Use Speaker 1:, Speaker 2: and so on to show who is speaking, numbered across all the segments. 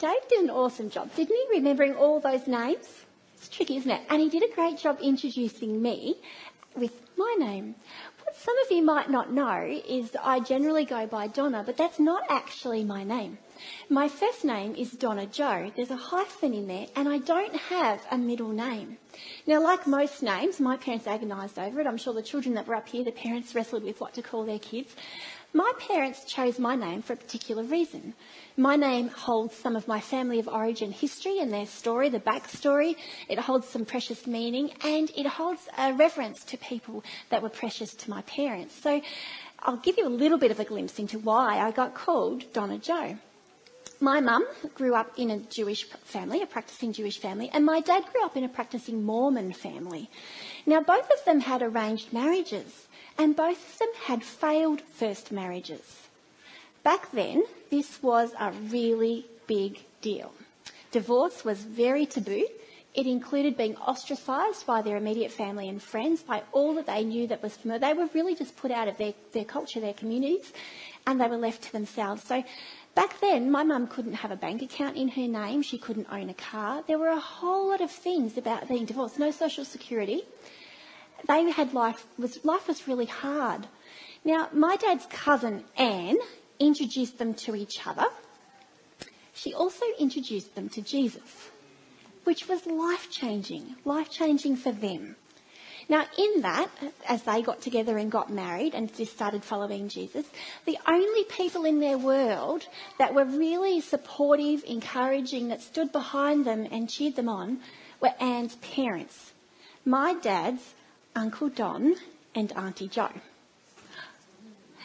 Speaker 1: Dave did an awesome job, didn't he? Remembering all those names? It's tricky, isn't it? And he did a great job introducing me with my name. What some of you might not know is that I generally go by Donna, but that's not actually my name. My first name is Donna Joe. There's a hyphen in there, and I don't have a middle name. Now, like most names, my parents agonised over it. I'm sure the children that were up here, the parents wrestled with what to call their kids. My parents chose my name for a particular reason. My name holds some of my family of origin history and their story, the backstory. It holds some precious meaning and it holds a reverence to people that were precious to my parents. So I'll give you a little bit of a glimpse into why I got called Donna Joe. My mum grew up in a Jewish family, a practicing Jewish family, and my dad grew up in a practicing Mormon family. Now, both of them had arranged marriages, and both of them had failed first marriages. Back then, this was a really big deal. Divorce was very taboo. It included being ostracised by their immediate family and friends, by all that they knew that was familiar. They were really just put out of their, their culture, their communities, and they were left to themselves. So Back then, my mum couldn't have a bank account in her name. She couldn't own a car. There were a whole lot of things about being divorced. No social security. They had life was life was really hard. Now, my dad's cousin Anne introduced them to each other. She also introduced them to Jesus, which was life changing, life changing for them. Now, in that, as they got together and got married and just started following Jesus, the only people in their world that were really supportive, encouraging, that stood behind them and cheered them on were Anne's parents. My dad's Uncle Don and Auntie Jo.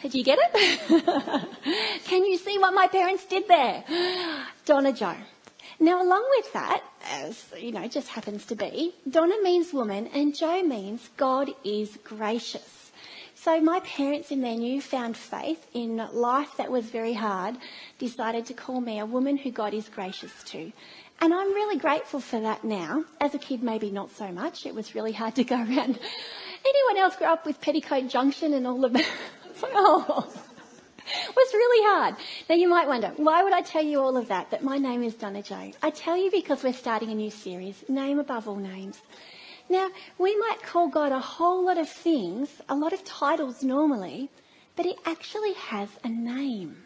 Speaker 1: Did you get it? Can you see what my parents did there? Donna Joe. Now, along with that, as you know, just happens to be, Donna means woman and Joe means God is gracious. So my parents, in their newfound faith in life that was very hard, decided to call me a woman who God is gracious to. And I'm really grateful for that now. As a kid, maybe not so much. It was really hard to go around. Anyone else grew up with Petticoat Junction and all of that? oh it was really hard. Now you might wonder, why would I tell you all of that? That my name is Donna Joe. I tell you because we're starting a new series, Name Above All Names. Now, we might call God a whole lot of things, a lot of titles normally, but he actually has a name.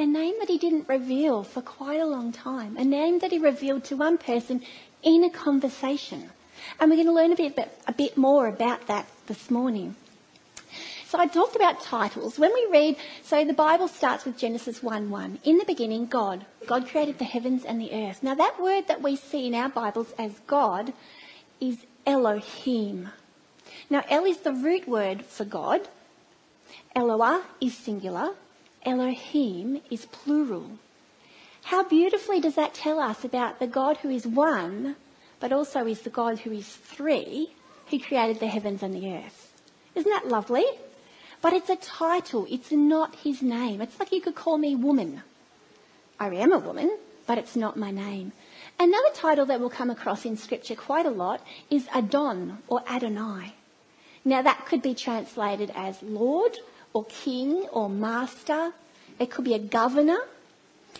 Speaker 1: A name that he didn't reveal for quite a long time. A name that he revealed to one person in a conversation. And we're going to learn a bit, a bit more about that this morning. So I talked about titles. When we read, so the Bible starts with Genesis 1 1. In the beginning, God. God created the heavens and the earth. Now, that word that we see in our Bibles as God is Elohim. Now, El is the root word for God. Eloah is singular. Elohim is plural. How beautifully does that tell us about the God who is one, but also is the God who is three, who created the heavens and the earth? Isn't that lovely? But it's a title, it's not his name. It's like you could call me woman. I am a woman, but it's not my name. Another title that we'll come across in scripture quite a lot is Adon or Adonai. Now that could be translated as Lord or King or Master. It could be a governor.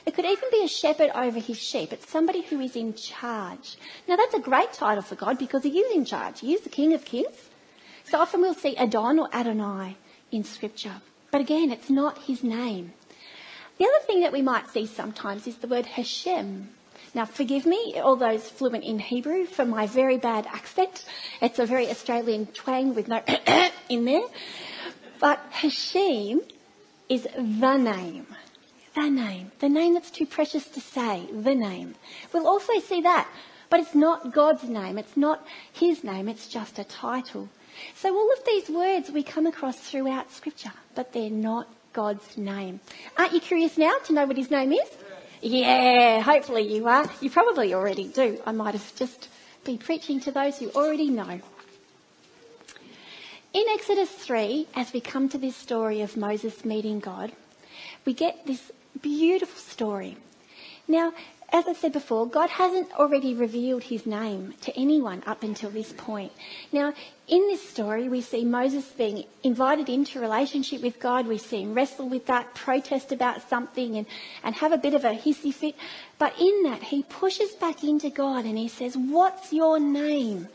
Speaker 1: It could even be a shepherd over his sheep. It's somebody who is in charge. Now that's a great title for God because he is in charge. He is the King of Kings. So often we'll see Adon or Adonai in Scripture. But again, it's not his name. The other thing that we might see sometimes is the word Hashem. Now, forgive me, all those fluent in Hebrew, for my very bad accent. It's a very Australian twang with no in there. But Hashem is the name. The name. The name that's too precious to say. The name. We'll also see that. But it's not God's name. It's not his name. It's just a title. So all of these words we come across throughout Scripture, but they're not God's name. Aren't you curious now to know what his name is? Yeah, hopefully you are. You probably already do. I might have just been preaching to those who already know. In Exodus 3, as we come to this story of Moses meeting God, we get this beautiful story. Now, as I said before, God hasn't already revealed his name to anyone up until this point. Now, in this story, we see Moses being invited into relationship with God. We see him wrestle with that, protest about something, and, and have a bit of a hissy fit. But in that, he pushes back into God and he says, What's your name?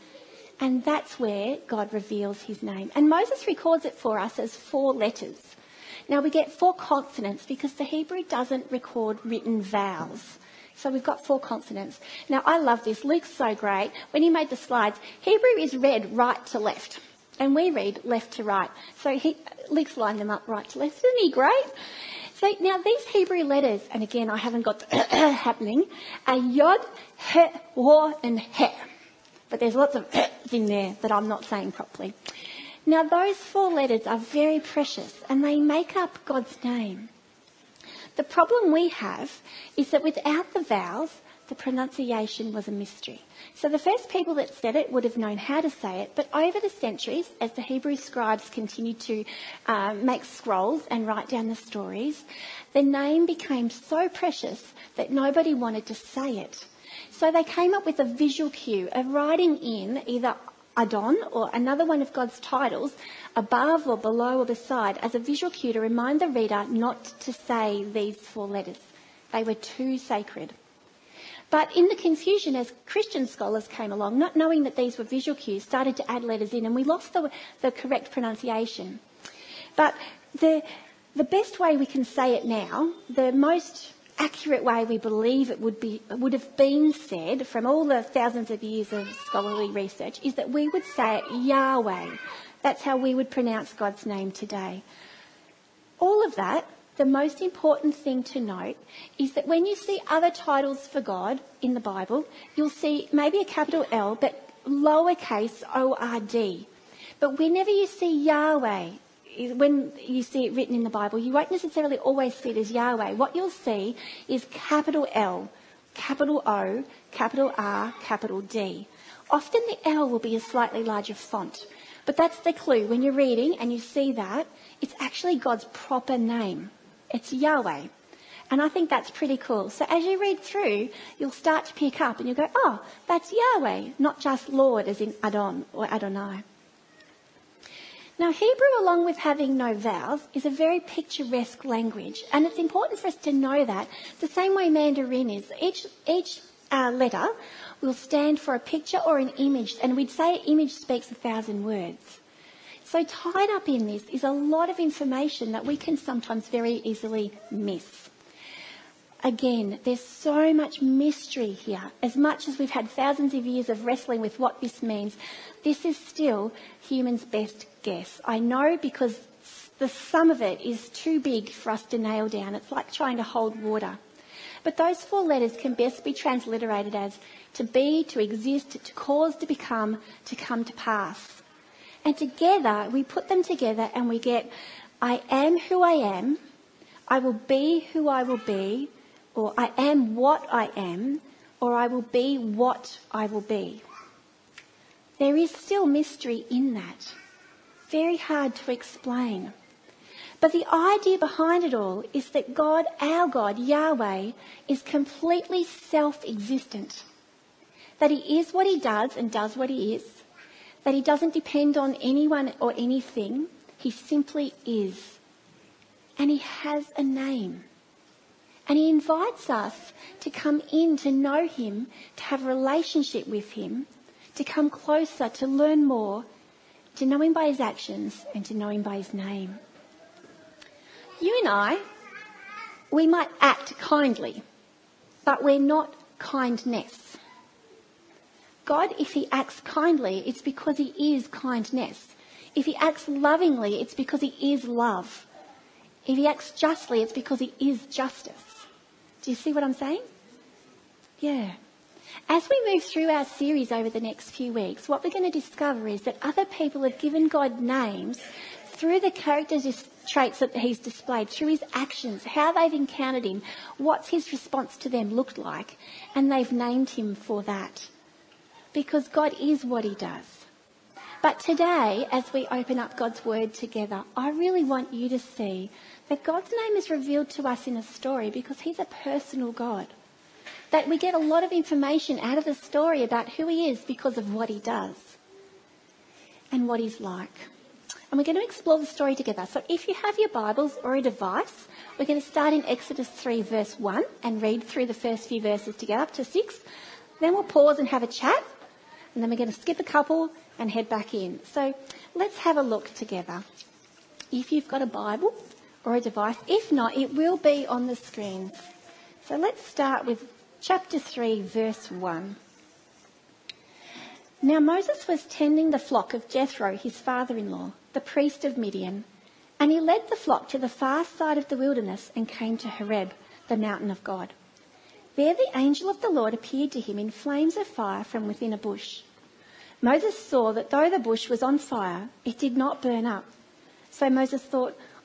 Speaker 1: And that's where God reveals his name. And Moses records it for us as four letters. Now we get four consonants because the Hebrew doesn't record written vowels. So we've got four consonants. Now I love this. Luke's so great. When he made the slides, Hebrew is read right to left. And we read left to right. So he, Luke's lined them up right to left. Isn't he great? So now these Hebrew letters, and again I haven't got happening, are Yod, He, Wa, and He. But there's lots of in there that I'm not saying properly. Now those four letters are very precious and they make up God's name. The problem we have is that without the vowels, the pronunciation was a mystery. So the first people that said it would have known how to say it, but over the centuries, as the Hebrew scribes continued to um, make scrolls and write down the stories, the name became so precious that nobody wanted to say it. So they came up with a visual cue of writing in either Adon or another one of God's titles above or below or beside as a visual cue to remind the reader not to say these four letters. They were too sacred. But in the confusion, as Christian scholars came along, not knowing that these were visual cues, started to add letters in, and we lost the, the correct pronunciation. But the, the best way we can say it now, the most accurate way we believe it would, be, would have been said from all the thousands of years of scholarly research is that we would say it Yahweh. That's how we would pronounce God's name today. All of that, the most important thing to note is that when you see other titles for God in the Bible, you'll see maybe a capital L, but lowercase O R D. But whenever you see Yahweh, when you see it written in the Bible, you won't necessarily always see it as Yahweh. What you'll see is capital L, capital O, capital R, capital D. Often the L will be a slightly larger font. But that's the clue. When you're reading and you see that, it's actually God's proper name. It's Yahweh. And I think that's pretty cool. So as you read through, you'll start to pick up and you'll go, oh, that's Yahweh, not just Lord as in Adon or Adonai. Now, Hebrew, along with having no vowels, is a very picturesque language, and it's important for us to know that the same way Mandarin is. Each, each uh, letter will stand for a picture or an image, and we'd say image speaks a thousand words. So, tied up in this is a lot of information that we can sometimes very easily miss. Again, there's so much mystery here. As much as we've had thousands of years of wrestling with what this means, this is still humans' best guess. I know because the sum of it is too big for us to nail down. It's like trying to hold water. But those four letters can best be transliterated as to be, to exist, to cause, to become, to come to pass. And together, we put them together and we get I am who I am, I will be who I will be, or I am what I am, or I will be what I will be. There is still mystery in that. Very hard to explain. But the idea behind it all is that God, our God, Yahweh, is completely self existent. That He is what He does and does what He is. That He doesn't depend on anyone or anything. He simply is. And He has a name. And He invites us to come in to know Him, to have a relationship with Him, to come closer, to learn more, to know him by his actions and to know him by his name. You and I, we might act kindly, but we're not kindness. God, if he acts kindly, it's because he is kindness. If he acts lovingly, it's because he is love. If he acts justly, it's because he is justice. Do you see what I'm saying? Yeah. As we move through our series over the next few weeks, what we're going to discover is that other people have given God names through the characters traits that he's displayed, through his actions, how they've encountered him, what's his response to them looked like, and they've named him for that. Because God is what he does. But today, as we open up God's word together, I really want you to see that God's name is revealed to us in a story because he's a personal God. that we get a lot of information out of the story about who he is because of what he does and what he's like. And we're going to explore the story together. So if you have your Bibles or a device, we're going to start in Exodus 3, verse 1, and read through the first few verses together up to 6. Then we'll pause and have a chat, and then we're going to skip a couple and head back in. So let's have a look together. If you've got a Bible or a device, if not, it will be on the screens. So let's start with chapter 3, verse 1. Now Moses was tending the flock of Jethro, his father in law, the priest of Midian, and he led the flock to the far side of the wilderness and came to Horeb, the mountain of God. There the angel of the Lord appeared to him in flames of fire from within a bush. Moses saw that though the bush was on fire, it did not burn up. So Moses thought,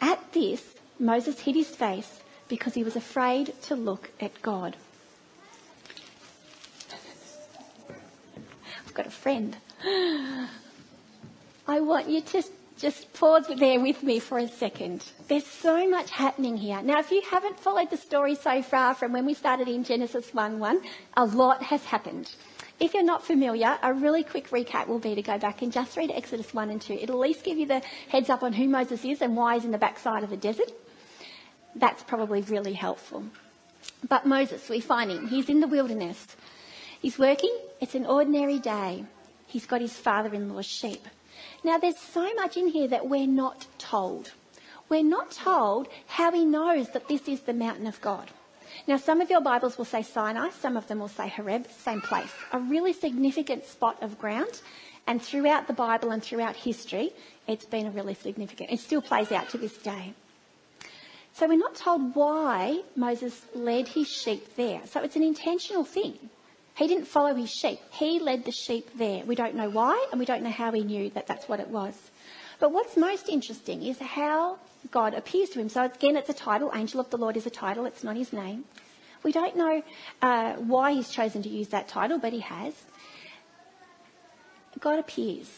Speaker 1: At this, Moses hid his face because he was afraid to look at God. I've got a friend. I want you to just pause there with me for a second. There's so much happening here. Now, if you haven't followed the story so far from when we started in Genesis 1 1, a lot has happened. If you're not familiar, a really quick recap will be to go back and just read Exodus 1 and 2. It'll at least give you the heads up on who Moses is and why he's in the backside of the desert. That's probably really helpful. But Moses, we find him. He's in the wilderness. He's working. It's an ordinary day. He's got his father in law's sheep. Now, there's so much in here that we're not told. We're not told how he knows that this is the mountain of God. Now, some of your Bibles will say Sinai, some of them will say Horeb, same place. A really significant spot of ground. And throughout the Bible and throughout history, it's been a really significant, it still plays out to this day. So we're not told why Moses led his sheep there. So it's an intentional thing. He didn't follow his sheep. He led the sheep there. We don't know why, and we don't know how he knew that that's what it was. But what's most interesting is how God appears to him. So again, it's a title. Angel of the Lord is a title. It's not his name. We don't know uh, why he's chosen to use that title, but he has. God appears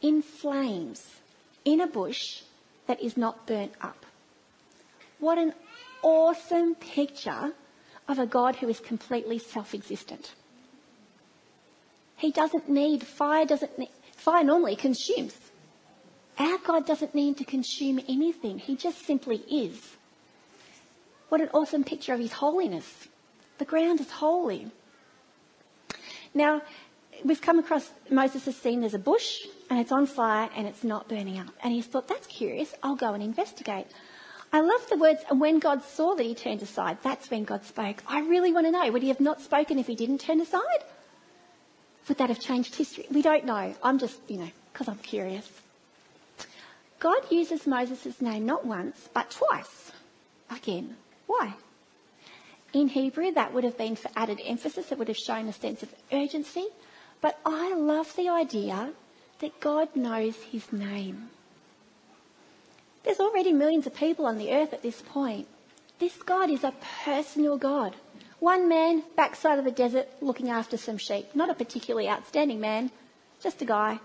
Speaker 1: in flames in a bush that is not burnt up. What an awesome picture of a God who is completely self-existent. He doesn't need, fire doesn't need, fire normally consumes. Our God doesn't need to consume anything. He just simply is. What an awesome picture of his holiness. The ground is holy. Now, we've come across, Moses has seen there's a bush and it's on fire and it's not burning up. And he's thought, that's curious, I'll go and investigate. I love the words, and when God saw that he turned aside, that's when God spoke. I really want to know, would he have not spoken if he didn't turn aside? Would that have changed history? We don't know. I'm just, you know, because I'm curious. God uses Moses' name not once, but twice. Again, why? In Hebrew, that would have been for added emphasis. It would have shown a sense of urgency. But I love the idea that God knows his name. There's already millions of people on the earth at this point. This God is a personal God. One man, backside of the desert, looking after some sheep. Not a particularly outstanding man, just a guy.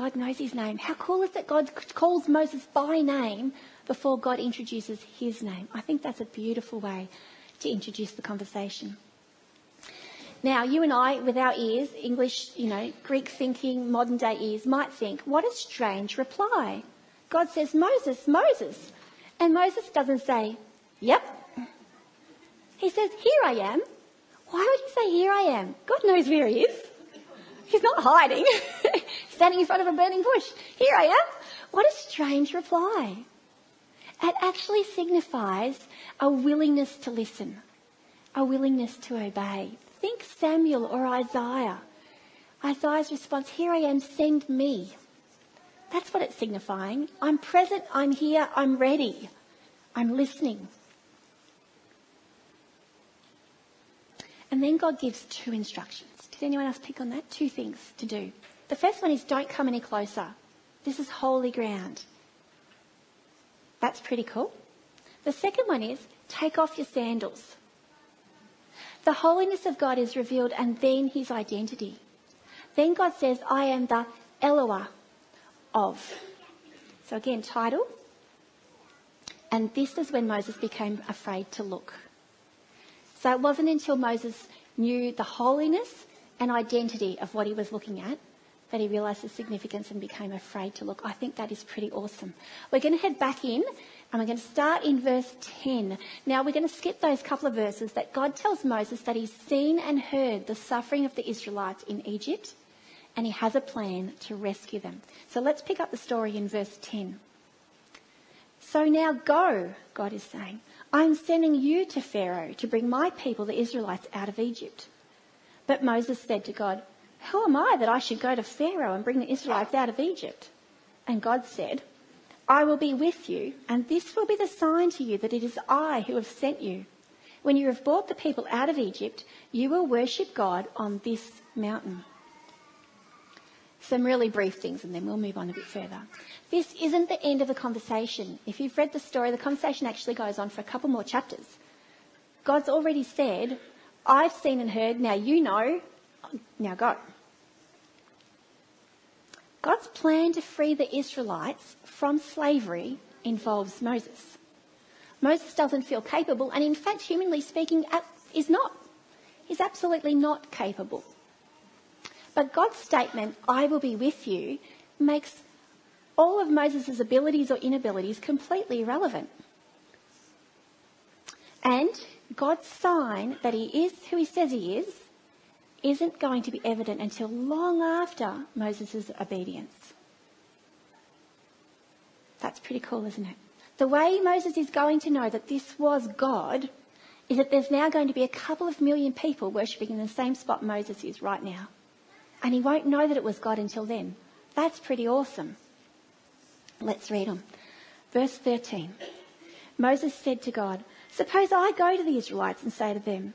Speaker 1: God knows his name. How cool is it God calls Moses by name before God introduces his name? I think that's a beautiful way to introduce the conversation. Now, you and I, with our ears, English, you know, Greek thinking, modern day ears, might think, what a strange reply. God says, Moses, Moses. And Moses doesn't say, Yep. He says, Here I am. Why would he say, Here I am? God knows where he is. He's not hiding. Standing in front of a burning bush. Here I am. What a strange reply. It actually signifies a willingness to listen, a willingness to obey. Think Samuel or Isaiah. Isaiah's response, Here I am, send me. That's what it's signifying. I'm present, I'm here, I'm ready, I'm listening. And then God gives two instructions. Did anyone else pick on that? Two things to do. The first one is don't come any closer. This is holy ground. That's pretty cool. The second one is take off your sandals. The holiness of God is revealed and then his identity. Then God says, I am the Eloah of. So again, title. And this is when Moses became afraid to look. So it wasn't until Moses knew the holiness and identity of what he was looking at that he realised the significance and became afraid to look. I think that is pretty awesome. We're going to head back in and we're going to start in verse 10. Now we're going to skip those couple of verses that God tells Moses that he's seen and heard the suffering of the Israelites in Egypt and he has a plan to rescue them. So let's pick up the story in verse 10. So now go, God is saying. I'm sending you to Pharaoh to bring my people, the Israelites, out of Egypt. But Moses said to God, Who am I that I should go to Pharaoh and bring the Israelites out of Egypt? And God said, I will be with you, and this will be the sign to you that it is I who have sent you. When you have brought the people out of Egypt, you will worship God on this mountain. Some really brief things, and then we'll move on a bit further. This isn't the end of the conversation. If you've read the story, the conversation actually goes on for a couple more chapters. God's already said, I've seen and heard, now you know, now go. God's plan to free the Israelites from slavery involves Moses. Moses doesn't feel capable, and in fact, humanly speaking, is not. He's absolutely not capable. But God's statement, I will be with you, makes all of Moses' abilities or inabilities completely irrelevant. And God's sign that he is who he says he is isn't going to be evident until long after Moses' obedience. That's pretty cool, isn't it? The way Moses is going to know that this was God is that there's now going to be a couple of million people worshipping in the same spot Moses is right now. And he won't know that it was God until then. That's pretty awesome. Let's read on. Verse 13. Moses said to God, Suppose I go to the Israelites and say to them,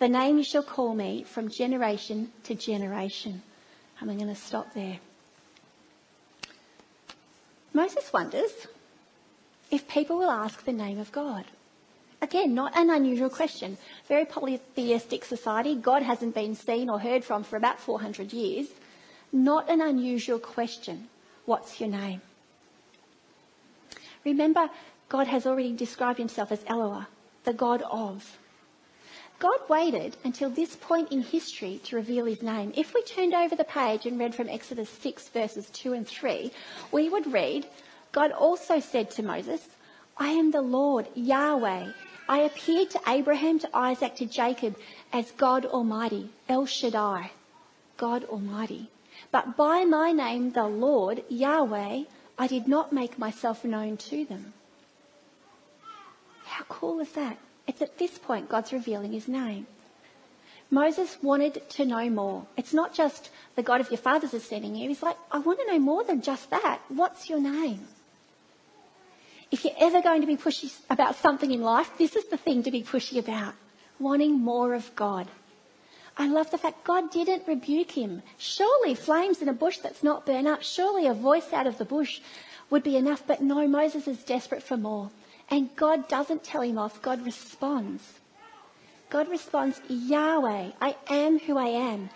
Speaker 1: the name you shall call me from generation to generation. And I'm going to stop there. Moses wonders if people will ask the name of God. Again, not an unusual question. Very polytheistic society. God hasn't been seen or heard from for about 400 years. Not an unusual question. What's your name? Remember, God has already described himself as Eloah, the God of. God waited until this point in history to reveal his name. If we turned over the page and read from Exodus 6 verses 2 and 3, we would read, God also said to Moses, I am the Lord, Yahweh. I appeared to Abraham, to Isaac, to Jacob as God Almighty, El Shaddai, God Almighty. But by my name, the Lord, Yahweh, I did not make myself known to them. How cool is that? It's at this point God's revealing his name. Moses wanted to know more. It's not just the God of your fathers is sending you. He's like, I want to know more than just that. What's your name? If you're ever going to be pushy about something in life, this is the thing to be pushy about. Wanting more of God. I love the fact God didn't rebuke him. Surely flames in a bush that's not burnt up, surely a voice out of the bush would be enough. But no, Moses is desperate for more. And God doesn't tell him off, God responds. God responds, Yahweh, I am who I am.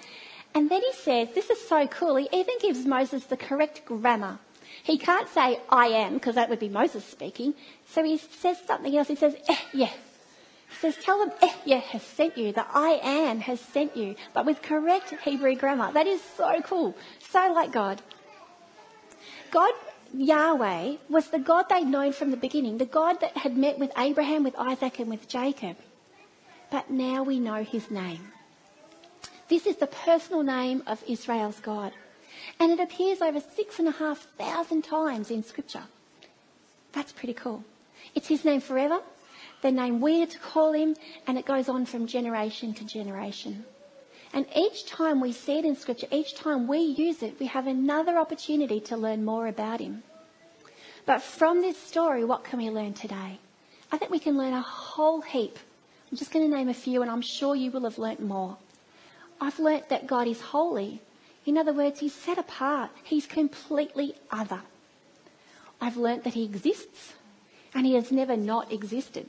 Speaker 1: And then he says, this is so cool, he even gives Moses the correct grammar. He can't say, I am, because that would be Moses speaking. So he says something else. He says, eh, yeah. He says, tell them, eh, yeah, has sent you. The I am has sent you. But with correct Hebrew grammar. That is so cool. So like God. God Yahweh was the God they'd known from the beginning, the God that had met with Abraham, with Isaac, and with Jacob. But now we know his name. This is the personal name of Israel's God. And it appears over six and a half thousand times in Scripture. That's pretty cool. It's his name forever, the name we are to call him, and it goes on from generation to generation. And each time we see it in Scripture, each time we use it, we have another opportunity to learn more about him. But from this story, what can we learn today? I think we can learn a whole heap. I'm just going to name a few, and I'm sure you will have learnt more. I've learnt that God is holy. In other words, He's set apart. He's completely other. I've learnt that He exists, and He has never not existed.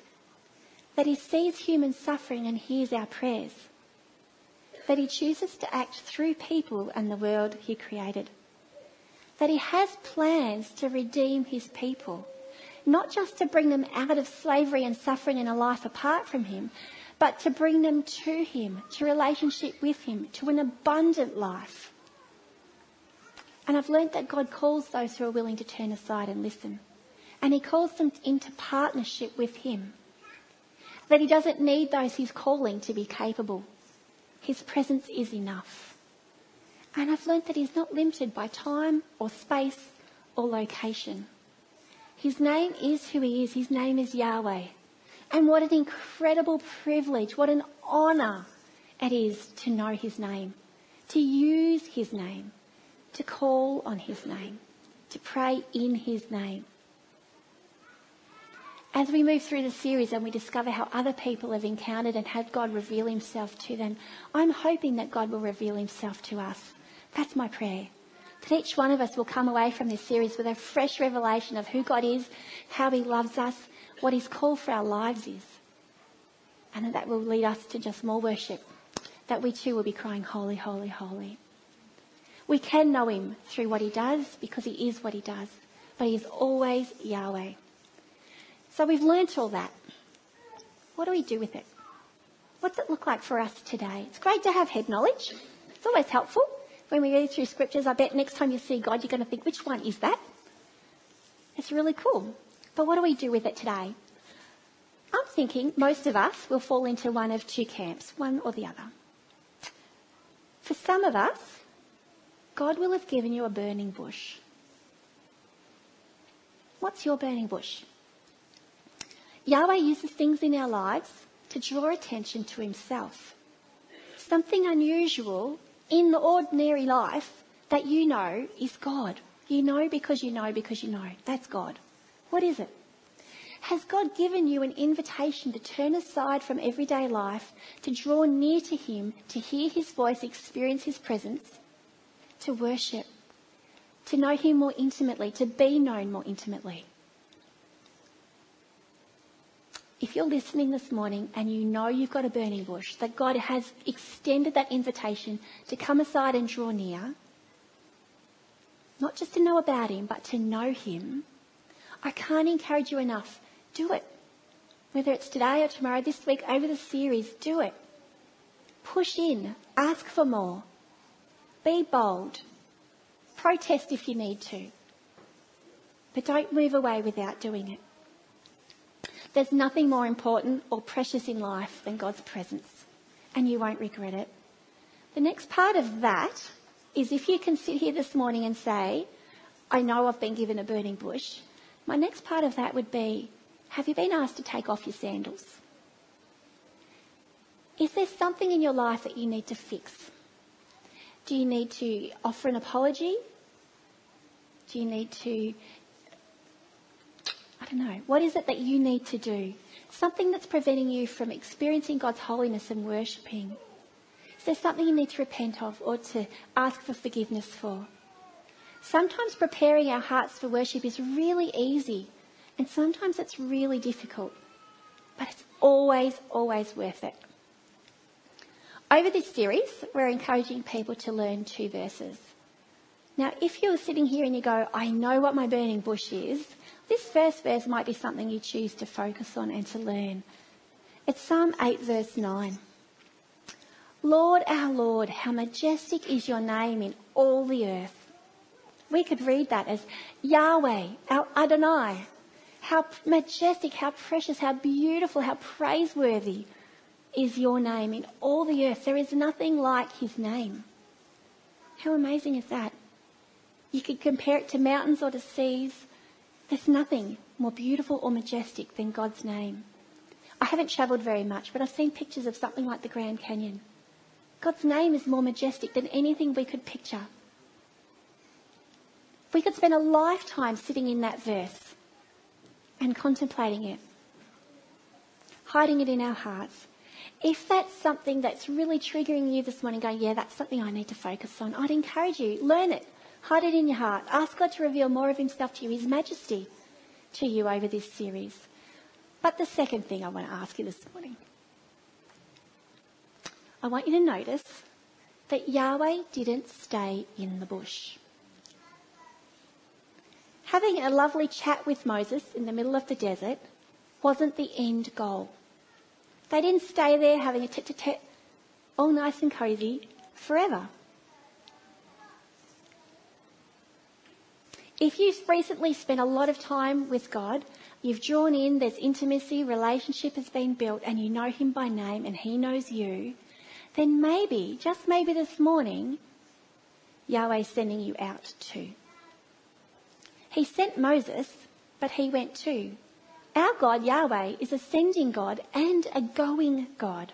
Speaker 1: That He sees human suffering and hears our prayers. That He chooses to act through people and the world He created that he has plans to redeem his people, not just to bring them out of slavery and suffering in a life apart from him, but to bring them to him, to relationship with him, to an abundant life. And I've learnt that God calls those who are willing to turn aside and listen. And he calls them into partnership with him. That he doesn't need those he's calling to be capable. His presence is enough. And I've learnt that he's not limited by time or space or location. His name is who he is. His name is Yahweh. And what an incredible privilege, what an honour it is to know his name, to use his name, to call on his name, to pray in his name. As we move through the series and we discover how other people have encountered and had God reveal himself to them, I'm hoping that God will reveal himself to us that's my prayer. That each one of us will come away from this series with a fresh revelation of who God is, how He loves us, what His call for our lives is. And that that will lead us to just more worship. That we too will be crying, Holy, Holy, Holy. We can know Him through what He does because He is what He does. But He is always Yahweh. So we've learnt all that. What do we do with it? What's it look like for us today? It's great to have head knowledge. It's always helpful when we read through scriptures, I bet next time you see God, you're going to think, which one is that? It's really cool. But what do we do with it today? I'm thinking most of us will fall into one of two camps, one or the other. For some of us, God will have given you a burning bush. What's your burning bush? Yahweh uses things in our lives to draw attention to himself. Something unusual in the ordinary life that you know is God. You know because you know because you know. That's God. What is it? Has God given you an invitation to turn aside from everyday life, to draw near to Him, to hear His voice, experience His presence, to worship, to know Him more intimately, to be known more intimately? If you're listening this morning and you know you've got a burning bush, that God has extended that invitation to come aside and draw near, not just to know about Him, but to know Him, I can't encourage you enough. Do it. Whether it's today or tomorrow, this week, over the series, do it. Push in. Ask for more. Be bold. Protest if you need to. But don't move away without doing it. There's nothing more important or precious in life than God's presence, and you won't regret it. The next part of that is if you can sit here this morning and say, I know I've been given a burning bush, my next part of that would be, have you been asked to take off your sandals? Is there something in your life that you need to fix? Do you need to offer an apology? Do you need to I don't know. What is it that you need to do? Something that's preventing you from experiencing God's holiness and worshipping. Is there something you need to repent of or to ask for forgiveness for? Sometimes preparing our hearts for worship is really easy, and sometimes it's really difficult. But it's always, always worth it. Over this series, we're encouraging people to learn two verses. Now, if you're sitting here and you go, I know what my burning bush is, this first verse might be something you choose to focus on and to learn. It's Psalm 8, verse 9. Lord, our Lord, how majestic is your name in all the earth. We could read that as Yahweh, our Adonai. How majestic, how precious, how beautiful, how praiseworthy is your name in all the earth. There is nothing like his name. How amazing is that? You could compare it to mountains or to seas. There's nothing more beautiful or majestic than God's name. I haven't travelled very much, but I've seen pictures of something like the Grand Canyon. God's name is more majestic than anything we could picture. We could spend a lifetime sitting in that verse and contemplating it, hiding it in our hearts. If that's something that's really triggering you this morning, going, yeah, that's something I need to focus on, I'd encourage you, learn it, hide it in your heart, ask God to reveal more of Himself to you, His majesty to you over this series. But the second thing I want to ask you this morning, I want you to notice that Yahweh didn't stay in the bush. Having a lovely chat with Moses in the middle of the desert wasn't the end goal. They didn't stay there having a tete-a-tete, all nice and cosy, forever. If you've recently spent a lot of time with God, you've drawn in, there's intimacy, relationship has been built, and you know Him by name and He knows you, then maybe, just maybe this morning, Yahweh's sending you out too. He sent Moses, but he went too. Our God, Yahweh, is a sending God and a going God.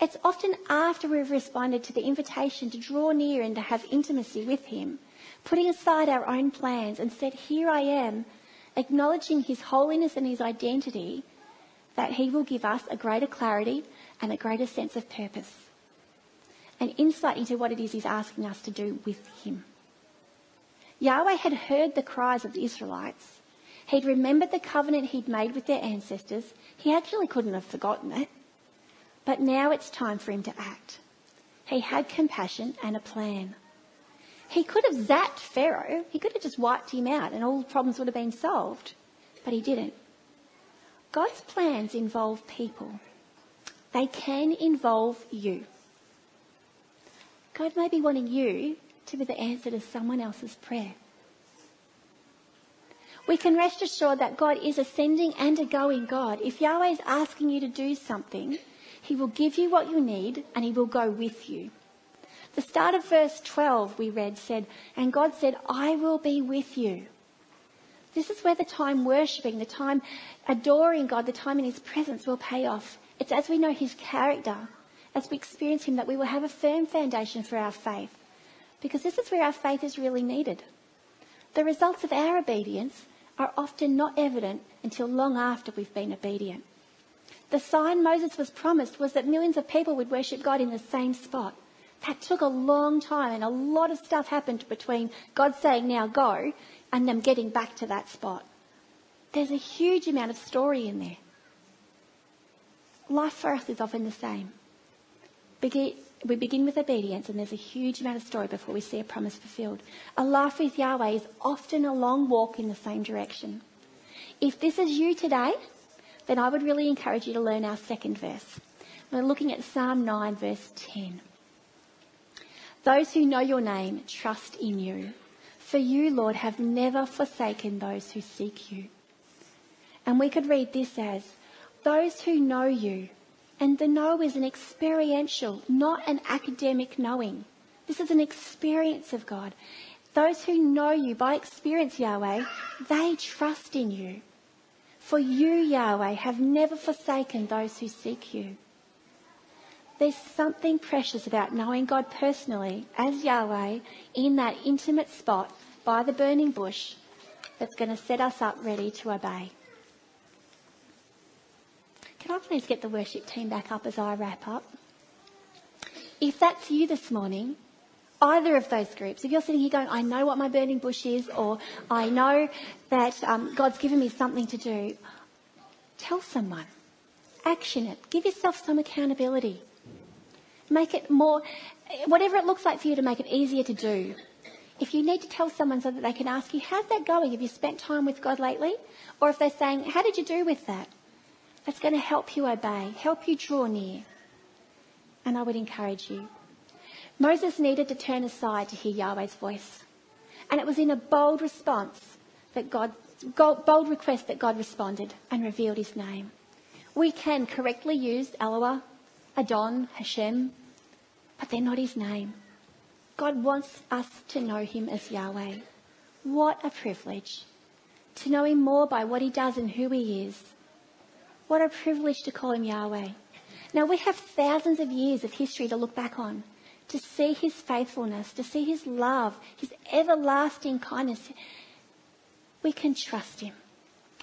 Speaker 1: It's often after we've responded to the invitation to draw near and to have intimacy with Him, putting aside our own plans and said, Here I am, acknowledging His holiness and His identity, that He will give us a greater clarity and a greater sense of purpose. An insight into what it is He's asking us to do with Him. Yahweh had heard the cries of the Israelites He'd remembered the covenant he'd made with their ancestors. He actually couldn't have forgotten it. But now it's time for him to act. He had compassion and a plan. He could have zapped Pharaoh. He could have just wiped him out and all the problems would have been solved. But he didn't. God's plans involve people. They can involve you. God may be wanting you to be the answer to someone else's prayer we can rest assured that God is a sending and a going God. If Yahweh is asking you to do something, He will give you what you need and He will go with you. The start of verse 12 we read said, And God said, I will be with you. This is where the time worshipping, the time adoring God, the time in His presence will pay off. It's as we know His character, as we experience Him, that we will have a firm foundation for our faith. Because this is where our faith is really needed. The results of our obedience are often not evident until long after we've been obedient. The sign Moses was promised was that millions of people would worship God in the same spot. That took a long time and a lot of stuff happened between God saying, now go, and them getting back to that spot. There's a huge amount of story in there. Life for us is often the same we begin with obedience, and there's a huge amount of story before we see a promise fulfilled. A life with Yahweh is often a long walk in the same direction. If this is you today, then I would really encourage you to learn our second verse. We're looking at Psalm 9, verse 10. Those who know your name trust in you. For you, Lord, have never forsaken those who seek you. And we could read this as, Those who know you and the know is an experiential, not an academic knowing. This is an experience of God. Those who know you by experience, Yahweh, they trust in you. For you, Yahweh, have never forsaken those who seek you. There's something precious about knowing God personally as Yahweh in that intimate spot by the burning bush that's going to set us up ready to obey. Can I please get the worship team back up as I wrap up? If that's you this morning, either of those groups, if you're sitting here going, I know what my burning bush is, or I know that um, God's given me something to do, tell someone. Action it. Give yourself some accountability. Make it more, whatever it looks like for you to make it easier to do. If you need to tell someone so that they can ask you, how's that going? Have you spent time with God lately? Or if they're saying, how did you do with that? That's going to help you obey, help you draw near. And I would encourage you. Moses needed to turn aside to hear Yahweh's voice. And it was in a bold response that God, bold request that God responded and revealed his name. We can correctly use Eloah, Adon, Hashem, but they're not his name. God wants us to know him as Yahweh. What a privilege. To know him more by what he does and who he is. What a privilege to call him Yahweh. Now we have thousands of years of history to look back on, to see his faithfulness, to see his love, his everlasting kindness. We can trust him.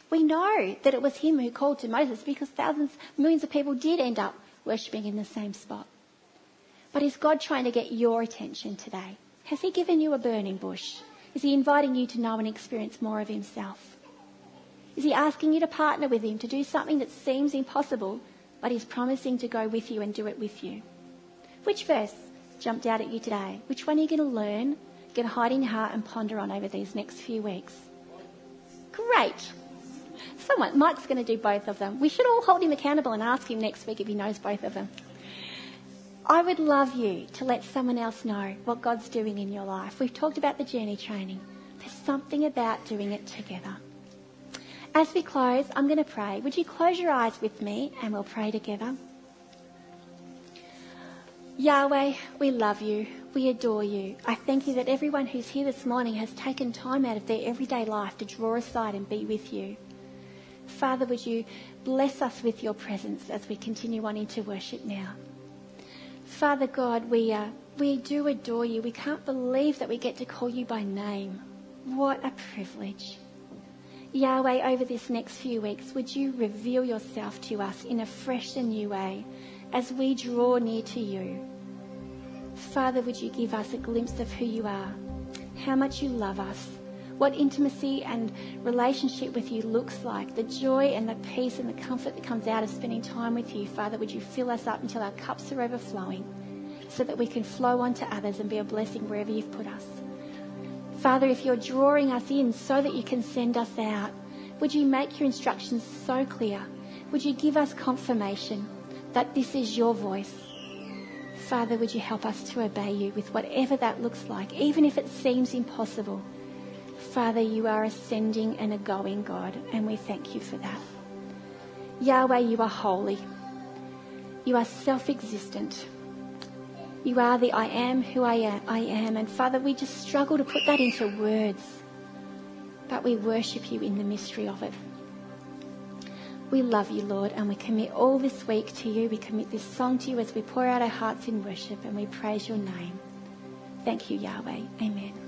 Speaker 1: We know that it was him who called to Moses because thousands, millions of people did end up worshipping in the same spot. But is God trying to get your attention today? Has he given you a burning bush? Is he inviting you to know and experience more of himself? Is he asking you to partner with him to do something that seems impossible, but he's promising to go with you and do it with you? Which verse jumped out at you today? Which one are you going to learn, going to hide in your heart and ponder on over these next few weeks? Great. Someone, Mike's going to do both of them. We should all hold him accountable and ask him next week if he knows both of them. I would love you to let someone else know what God's doing in your life. We've talked about the journey training. There's something about doing it together. As we close, I'm going to pray. Would you close your eyes with me and we'll pray together? Yahweh, we love you. We adore you. I thank you that everyone who's here this morning has taken time out of their everyday life to draw aside and be with you. Father, would you bless us with your presence as we continue on into worship now? Father God, we, uh, we do adore you. We can't believe that we get to call you by name. What a privilege. Yahweh, over this next few weeks, would you reveal yourself to us in a fresh and new way as we draw near to you? Father, would you give us a glimpse of who you are, how much you love us, what intimacy and relationship with you looks like, the joy and the peace and the comfort that comes out of spending time with you. Father, would you fill us up until our cups are overflowing so that we can flow on to others and be a blessing wherever you've put us. Father, if you're drawing us in so that you can send us out, would you make your instructions so clear? Would you give us confirmation that this is your voice? Father, would you help us to obey you with whatever that looks like, even if it seems impossible? Father, you are ascending and a going God, and we thank you for that. Yahweh, you are holy. You are self existent. You are the I am who I am, I am. And Father, we just struggle to put that into words, but we worship you in the mystery of it. We love you, Lord, and we commit all this week to you. We commit this song to you as we pour out our hearts in worship and we praise your name. Thank you, Yahweh. Amen.